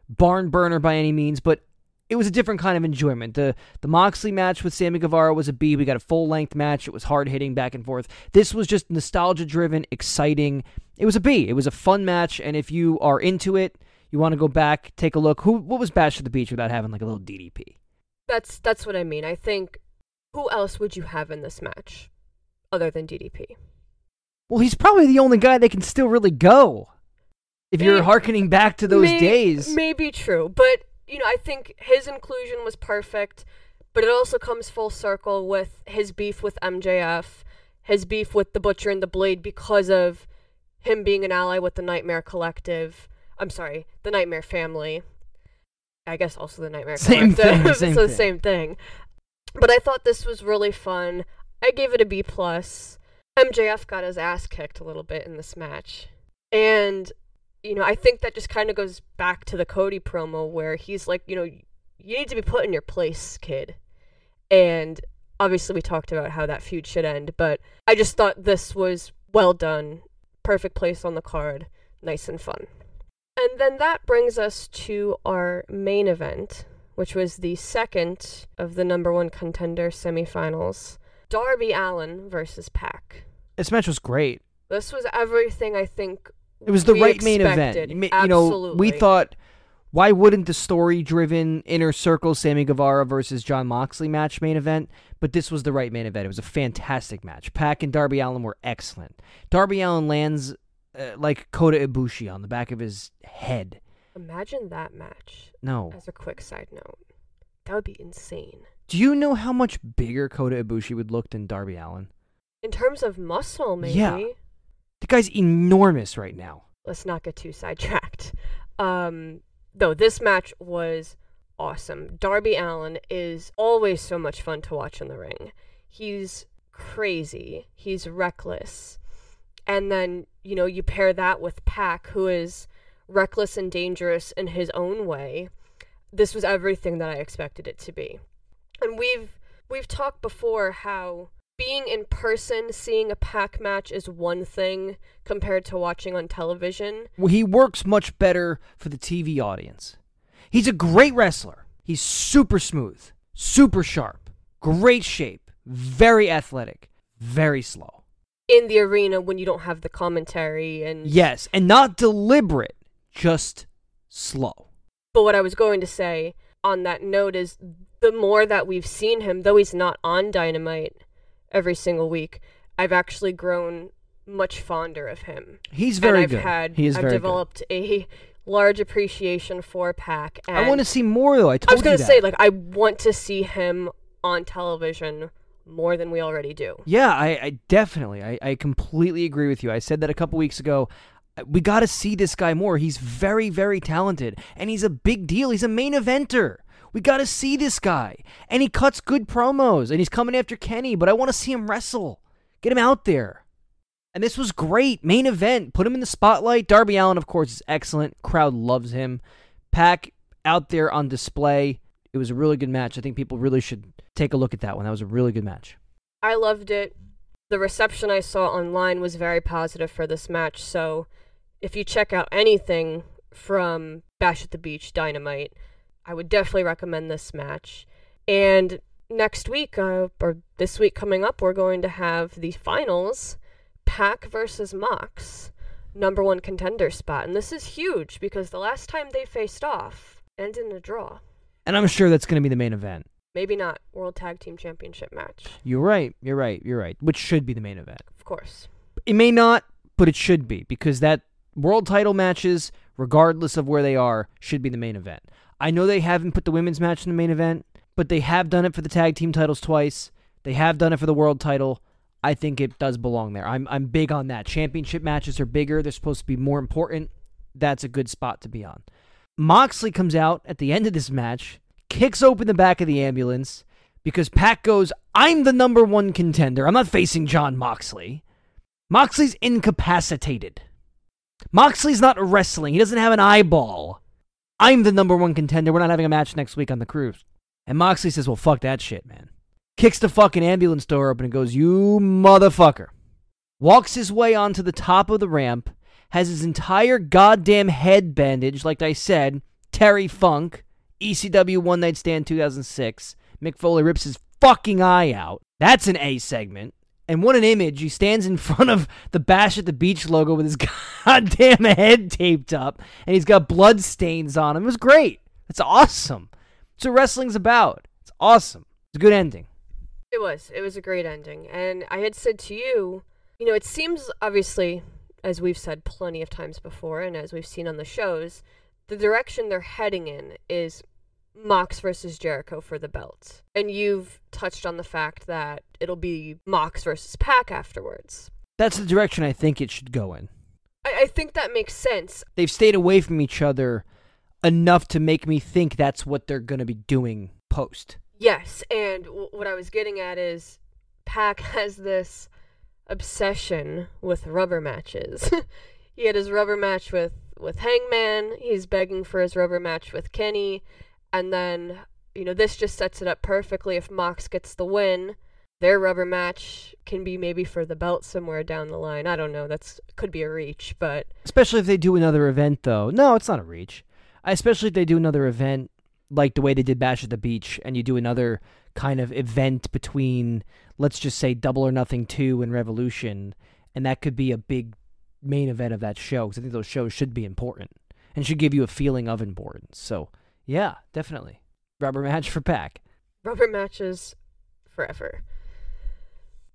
C: barn burner by any means, but it was a different kind of enjoyment. The the Moxley match with Sammy Guevara was a B. We got a full length match. It was hard hitting back and forth. This was just nostalgia driven, exciting. It was a B. It was a fun match, and if you are into it, you want to go back, take a look. Who what was Bash at the Beach without having like a little DDP?
B: That's that's what I mean. I think who else would you have in this match other than DDP?
C: Well, he's probably the only guy that can still really go. If you're harkening back to those
B: May-
C: days.
B: May be true, but you know, I think his inclusion was perfect, but it also comes full circle with his beef with MJF, his beef with the Butcher and the Blade because of him being an ally with the Nightmare Collective. I'm sorry, the Nightmare Family. I guess also the Nightmare
C: Same
B: Collective.
C: thing, same
B: so the
C: thing.
B: same thing. But I thought this was really fun. I gave it a B plus. MJF got his ass kicked a little bit in this match. And you know, I think that just kind of goes back to the Cody promo where he's like, you know, you need to be put in your place, kid. And obviously, we talked about how that feud should end, but I just thought this was well done, perfect place on the card, nice and fun. And then that brings us to our main event, which was the second of the number one contender semifinals Darby Allin versus Pac.
C: This match was great.
B: This was everything I think
C: It was the right main event. You know, we thought, why wouldn't the story-driven inner circle Sammy Guevara versus Jon Moxley match main event? But this was the right main event. It was a fantastic match. Pac and Darby Allin were excellent. Darby Allin lands uh, like Kota Ibushi on the back of his head.
B: Imagine that match.
C: No.
B: As a quick side note, that would be insane.
C: Do you know how much bigger Kota Ibushi would look than Darby Allin?
B: In terms of muscle, maybe.
C: Yeah. The guy's enormous right now.
B: Let's not get too sidetracked. Um, though this match was awesome. Darby Allin is always so much fun to watch in the ring. He's crazy. He's reckless. And then, you know, you pair that with Pac, who is reckless and dangerous in his own way. This was everything that I expected it to be. And we've we've talked before how being in person, seeing a Pac match is one thing compared to watching on television.
C: Well, he works much better for the TV audience. He's a great wrestler. He's super smooth, super sharp, great shape, very athletic, very slow.
B: In the arena when you don't have the commentary and
C: Yes, and not deliberate, just slow.
B: But what I was going to say on that note is the more that we've seen him, though he's not on Dynamite every single week, I've actually grown much fonder of him.
C: He's very
B: and I've
C: good.
B: had
C: he is
B: I've
C: very
B: developed a large appreciation for Pac.
C: I want to see more though. I told
B: I was gonna say like I want to see him on television more than we already do.
C: Yeah, I, I definitely, I, I completely agree with you. I said that a couple weeks ago. Uh, We got to see this guy more. He's very, very talented, and he's a big deal. He's a main eventer. We got to see this guy, and he cuts good promos, and he's coming after Kenny. But I want to see him wrestle. Get him out there. And this was great. Main event. Put him in the spotlight. Darby Allin, of course, is excellent. Crowd loves him. Pac out there on display. It was a really good match. I think people really should take a look at that one. That was a really good match.
B: I loved it. The reception I saw online was very positive for this match. So, if you check out anything from Bash at the Beach Dynamite, I would definitely recommend this match. And next week, uh, or this week coming up, we're going to have the finals Pac versus Mox, number one contender spot. And this is huge because the last time they faced off ended in a draw.
C: And I'm sure that's going to be the main event.
B: Maybe not World Tag Team Championship match,
C: You're right. You're right. You're right. Which should be the main event.
B: of course.
C: It may not, but it should be because that world title matches, regardless of where they are, should be the main event. I know they haven't put the women's match in the main event, but they have done it for the tag team titles twice. They have done it for the world title. I think it does belong there. I'm I'm big on that. Championship matches are bigger. They're supposed to be more important. That's a good spot to be on. Moxley comes out at the end of this match, kicks open the back of the ambulance because Pac goes, I'm the number one contender. I'm not facing Jon Moxley. Moxley's incapacitated. Moxley's not wrestling. He doesn't have an eyeball. I'm the number one contender. We're not having a match next week on the cruise. And Moxley says, Well, fuck that shit, man. Kicks the fucking ambulance door open and goes, You motherfucker. Walks his way onto the top of the ramp, has his entire goddamn head bandaged, like I said, Terry Funk, ECW One Night Stand 2006. Mick Foley rips his fucking eye out. That's an A segment. And what an image. He stands in front of the Bash at the Beach logo with his goddamn head taped up, and he's got blood stains on him. It was great. It's awesome. It's what wrestling's about. It's awesome. It's a good ending.
B: It was. It was a great ending. And I had said to you, you know, it seems obviously, as we've said plenty of times before, and as we've seen on the shows, the direction they're heading in is Mox versus Jericho for the belt. And you've touched on the fact that it'll be Mox versus Pac afterwards.
C: That's the direction I think it should go in.
B: I, I think that makes sense.
C: They've stayed away from each other enough to make me think that's what they're going to be doing post.
B: Yes, and w- what I was getting at is Pac has this obsession with rubber matches. he had his rubber match with with Hangman. He's begging for his rubber match with Kenny, and then you know this just sets it up perfectly. If Mox gets the win, their rubber match can be maybe for the belt somewhere down the line. I don't know. That's could be a reach, but
C: Especially if they do another event, though. No, it's not a reach. Especially if they do another event like the way they did Bash at the Beach, and you do another kind of event between, let's just say, Double or Nothing 2 and Revolution, and that could be a big main event of that show, because I think those shows should be important and should give you a feeling of importance. So, yeah, definitely. Rubber match for Pac.
B: rubber matches forever.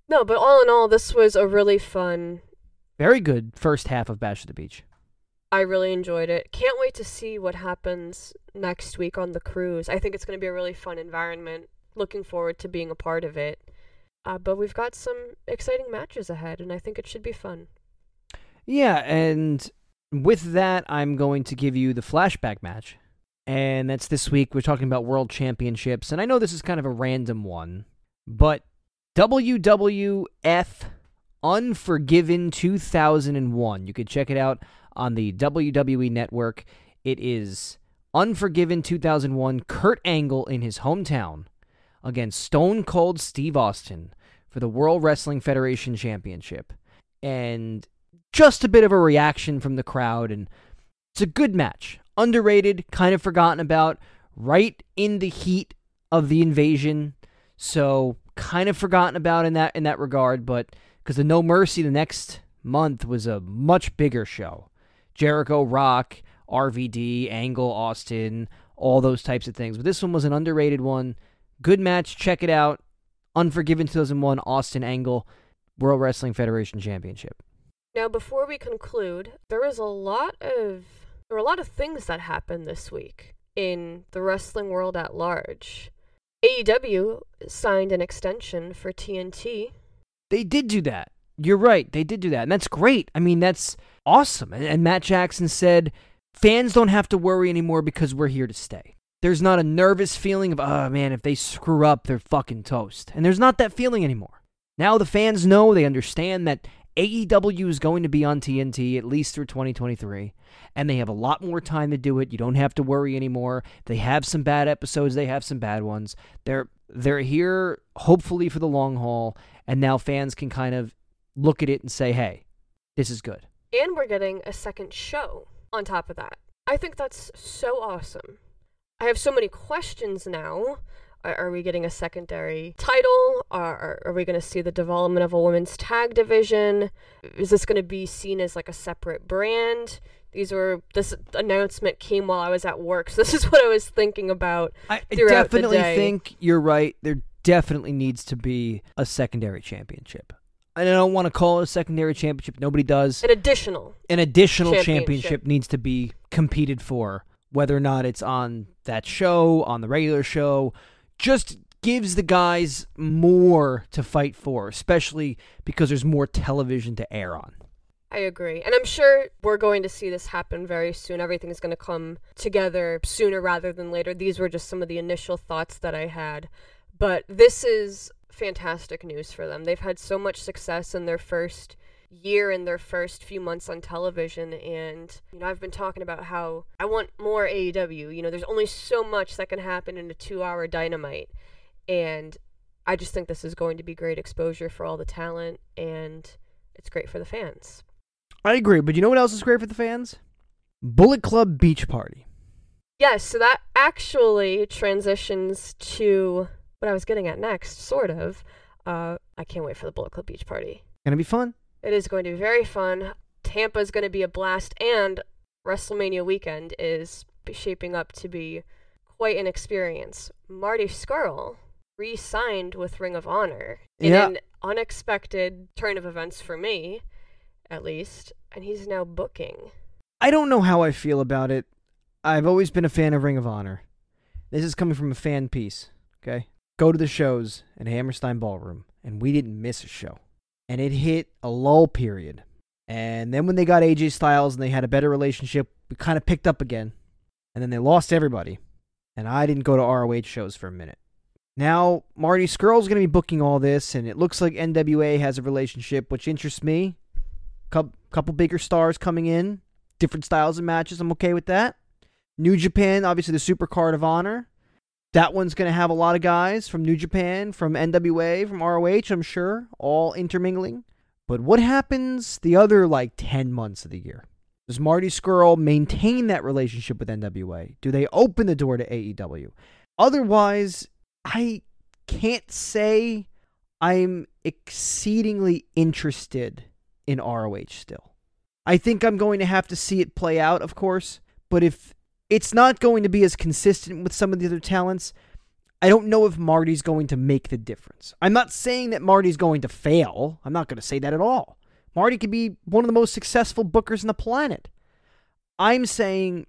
B: No, but all in all, this was a really fun.
C: Very good first half of Bash at the Beach.
B: I really enjoyed it. Can't wait to see what happens next week on the cruise. I think it's going to be a really fun environment. Looking forward to being a part of it. Uh, but we've got some exciting matches ahead, and I think it should be fun.
C: Yeah, and with that, I'm going to give you the flashback match. And that's this week. We're talking about World Championships. And I know this is kind of a random one, but WWF Unforgiven 2001. You could check it out on the WWE Network. It is Unforgiven 2001. Kurt Angle in his hometown against Stone Cold Steve Austin for the World Wrestling Federation Championship. And just a bit of a reaction from the crowd, and it's a good match. Underrated, kind of forgotten about, right in the heat of the invasion. So kind of forgotten about in that in that regard, but because the No Mercy the next month was a much bigger show. Jericho, Rock, RVD, Angle, Austin, all those types of things. But this one was an underrated one. Good match. Check it out. Unforgiven 2001, Austin Angle, World Wrestling Federation Championship.
B: Now, before we conclude, there was a lot of there were a lot of things that happened this week in the wrestling world at large. AEW signed an extension for TNT.
C: They did do that. You're right. They did do that. And that's great. I mean, that's awesome. And, and Matt Jackson said fans don't have to worry anymore because we're here to stay. There's not a nervous feeling of, oh man, if they screw up, they're fucking toast. And there's not that feeling anymore. Now the fans know, they understand that AEW is going to be on TNT at least through 2023, and they have a lot more time to do it. You don't have to worry anymore. They have some bad episodes, they have some bad ones. They're they're here hopefully for the long haul, and now fans can kind of look at it and say, "Hey, this is good."
B: And we're getting a second show on top of that. I think that's so awesome. I have so many questions now. Are, we getting a secondary title? Are, are, we going to see the development of a women's tag division? Is this going to be seen as like a separate brand? These were this announcement came while I was at work, so this is what I was thinking about.
C: I definitely think you're right. There definitely needs to be a secondary championship. And I don't want to call it a secondary championship. Nobody does.
B: An additional.
C: An additional
B: Championship.
C: championship needs to be competed for, whether or not it's on that show, on the regular show. Just gives the guys more to fight for, especially because there's more television to air on.
B: I agree. And I'm sure we're going to see this happen very soon. Everything's going to come together sooner rather than later. These were just some of the initial thoughts that I had. But this is fantastic news for them. They've had so much success in their first year in their first few months on television and you know I've been talking about how I want more AEW. You know, there's only so much that can happen in a 2-hour dynamite and I just think this is going to be great exposure for all the talent and it's great for the fans.
C: I agree, but you know what else is great for the fans? Bullet Club Beach Party.
B: Yes, so that actually transitions to what I was getting at next, sort of. Uh, I can't wait for the Bullet Club Beach Party.
C: Gonna be fun.
B: It is going to be very fun. Tampa is going to be a blast, and WrestleMania weekend is shaping up to be quite an experience. Marty Scurll re signed with Ring of Honor in
C: Yeah.
B: an unexpected turn of events for me, at least, and he's now booking.
C: I don't know how I feel about it. I've always been a fan of Ring of Honor. This is coming from a fan piece, okay? Go to the shows at Hammerstein Ballroom, and we didn't miss a show. And it hit a lull period. And then when they got AJ Styles and they had a better relationship, we kind of picked up again. And then they lost everybody. And I didn't go to ROH shows for a minute. Now, Marty Scurll's going to be booking all this, and it looks like NWA has a relationship, which interests me. Couple, bigger stars coming in, different styles of matches. I'm okay with that. New Japan, obviously the Super Card of Honor. That one's going to have a lot of guys from New Japan, from NWA, from ROH, I'm sure, all intermingling. But what happens the other like 10 months of the year? Does Marty Scurll maintain that relationship with NWA? Do they open the door to AEW? Otherwise, I can't say I'm exceedingly interested in ROH still. I think I'm going to have to see it play out, of course, but if it's not going to be as consistent with some of the other talents, I don't know if Marty's going to make the difference. I'm not saying that Marty's going to fail. I'm not going to say that at all. Marty could be one of the most successful bookers on the planet. I'm saying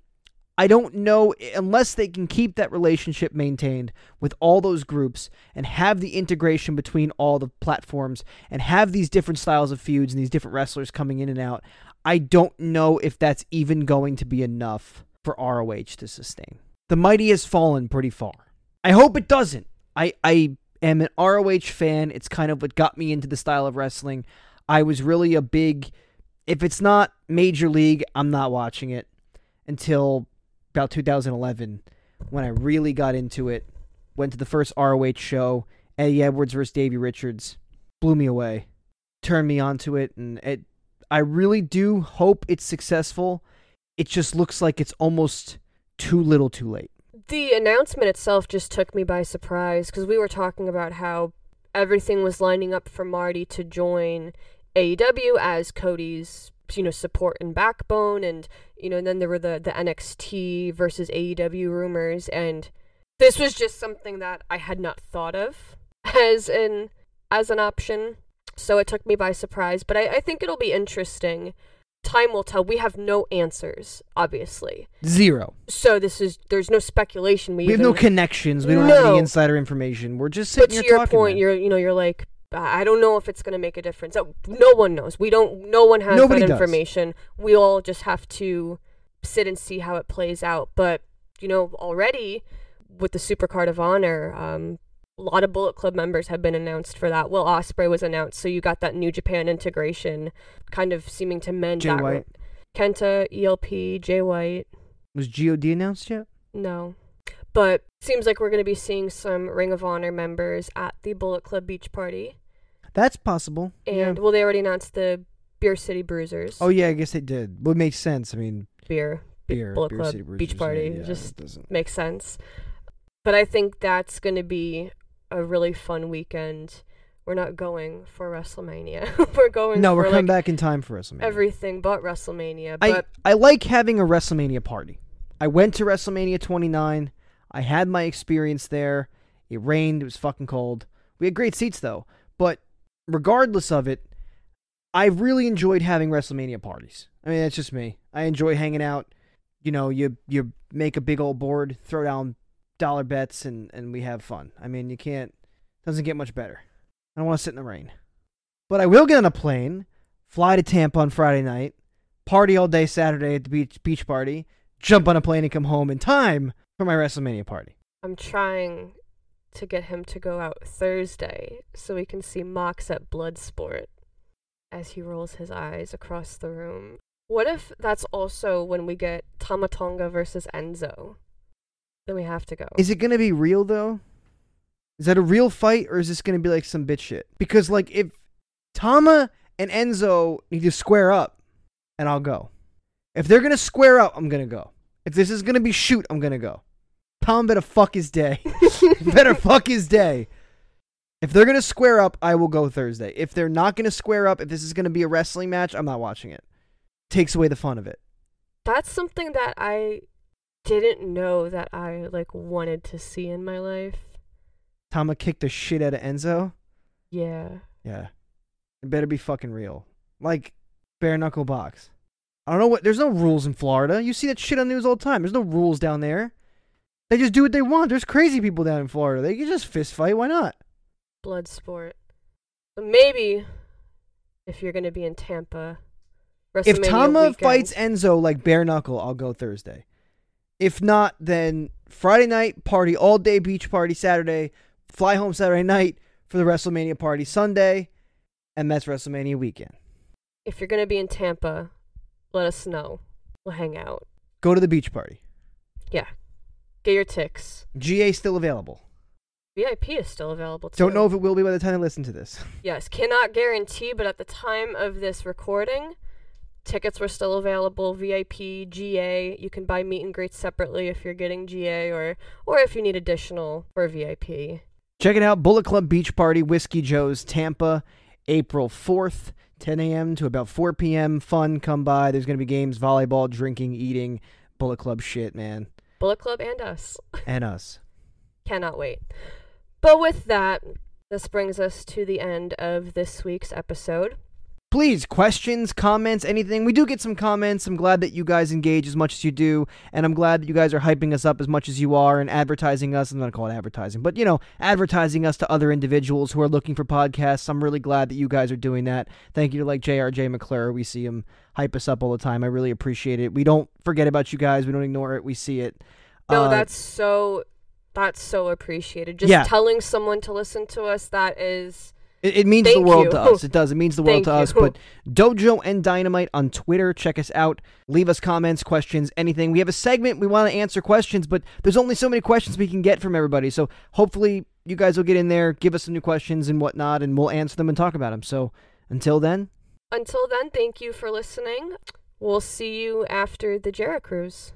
C: I don't know unless they can keep that relationship maintained with all those groups and have the integration between all the platforms and have these different styles of feuds and these different wrestlers coming in and out. I don't know if that's even going to be enough for ROH to sustain. The mighty has fallen pretty far. I hope it doesn't. I, I am an ROH fan. It's kind of what got me into the style of wrestling. I was really a big, if it's not Major League, I'm not watching it until about 2011 when I really got into it. Went to the first ROH show, Eddie Edwards versus Davey Richards, blew me away, turned me onto it, and it. I really do hope it's successful. It just looks like it's almost too little, too late.
B: The announcement itself just took me by surprise because we were talking about how everything was lining up for Marty to join AEW as Cody's you know support and backbone and you know and then there were the the NXT versus AEW rumors and this was just something that I had not thought of as an as an option so it took me by surprise but I, I think it'll be interesting time will tell we have no answers obviously
C: Zero.
B: so this is there's no speculation we,
C: We have no connections. We don't have any insider information. We're just sitting
B: but to your point you're you know you're like I don't know if it's going to make a difference. Oh, No one knows. We don't. No one has
C: Nobody
B: that
C: does.
B: information. We all just have to sit and see how it plays out. But you know, already with the Super Card of Honor, um, a lot of Bullet Club members have been announced for that. Will Ospreay was announced, so you got that New Japan integration, kind of seeming to mend
C: Jay
B: that.
C: White.
B: re- Kenta, ELP, Jay White.
C: Was God announced yet?
B: No. But seems like we're going to be seeing some Ring of Honor members at the Bullet Club Beach Party.
C: That's possible.
B: And
C: yeah.
B: well, they already announced the Beer City Bruisers.
C: Oh yeah, I guess they did. Would make sense. I mean,
B: beer,
C: beer,
B: Bullet
C: beer
B: Club
C: City Bruisers,
B: Beach Party.
C: yeah,
B: just makes sense. But I think that's going to be a really fun weekend. We're not going for WrestleMania. we're going
C: No,
B: for
C: we're coming
B: like
C: back in time for WrestleMania.
B: everything but WrestleMania.
C: I
B: But
C: I like having a WrestleMania party. I went to WrestleMania 29. I had my experience there. It rained. It was fucking cold. We had great seats though. But regardless of it, I really enjoyed having WrestleMania parties. I mean, that's just me. I enjoy hanging out. You know, you you make a big old board, throw down dollar bets, and and we have fun. I mean, you can't. Doesn't get much better. I don't want to sit in the rain. But I will get on a plane, fly to Tampa on Friday night, party all day Saturday at the beach beach party, jump on a plane and come home in time for my WrestleMania party.
B: I'm trying to get him to go out Thursday so we can see Mox at Bloodsport as he rolls his eyes across the room. What if that's also when we get Tama Tonga versus Enzo? Then we have to go.
C: Is it gonna be real though? Is that a real fight or is this gonna be like some bitch shit? Because like if Tama and Enzo need to square up, and I'll go. If they're gonna square up, I'm gonna go. If this is gonna be shoot, I'm gonna go. Tom better fuck his day. better fuck his day. If they're gonna square up, I will go Thursday. If they're not gonna square up, if this is gonna be a wrestling match, I'm not watching it. Takes away the fun of it.
B: That's something that I didn't know that I like wanted to see in my life.
C: Tama kicked the shit out of Enzo.
B: Yeah.
C: Yeah. It better be fucking real. Like bare knuckle box. I don't know what there's no rules in Florida. You see that shit on news all the time. There's no rules down there. They just do what they want. There's crazy people down in Florida. They can just fist fight. Why not?
B: Blood sport. Maybe if you're gonna be in Tampa,
C: If Tama
B: weekend,
C: fights Enzo like bare knuckle, I'll go Thursday. If not, then Friday night party, all day beach party Saturday, fly home Saturday night for the WrestleMania party Sunday, and that's WrestleMania weekend.
B: if you're gonna be in Tampa, let us know. We'll hang out.
C: Go to the beach party.
B: Yeah. Get your ticks.
C: GA still available.
B: VIP is still available too.
C: Don't know if it will be by the time I listen to this.
B: Yes, cannot guarantee, but at the time of this recording, tickets were still available. VIP, GA. You can buy meet and greets separately if you're getting GA or or if you need additional for VIP.
C: Check it out Bullet Club Beach Party, Whiskey Joe's, Tampa, April 4th, 10 a.m. to about 4 p.m. Fun, come by. There's going to be games, volleyball, drinking, eating, Bullet Club shit, man.
B: Bullet Club and us.
C: And us.
B: Cannot wait. But with that, this brings us to the end of this week's episode.
C: Please, questions, comments, anything. We do get some comments. I'm glad that you guys engage as much as you do, and I'm glad that you guys are hyping us up as much as you are and advertising us. I'm not going to call it advertising, but you know, advertising us to other individuals who are looking for podcasts. I'm really glad that you guys are doing that. Thank you to like JRJ McClure. We see him hype us up all the time. I really appreciate it. We don't forget about you guys. We don't ignore it. We see it.
B: No,
C: Uh,
B: that's so that's so appreciated. Just
C: Yeah.
B: telling someone to listen to us that is
C: It, it means the world
B: you.
C: to us. It does. It means the world
B: Thank
C: to us.
B: you.
C: But Dojo and Dynamite on Twitter. Check us out. Leave us comments, questions, anything. We have a segment. We want to answer questions, but there's only so many questions we can get from everybody. So hopefully you guys will get in there, give us some new questions and whatnot, and we'll answer them and talk about them. So until then,
B: until then, thank you for listening. We'll see you after the Jericruise.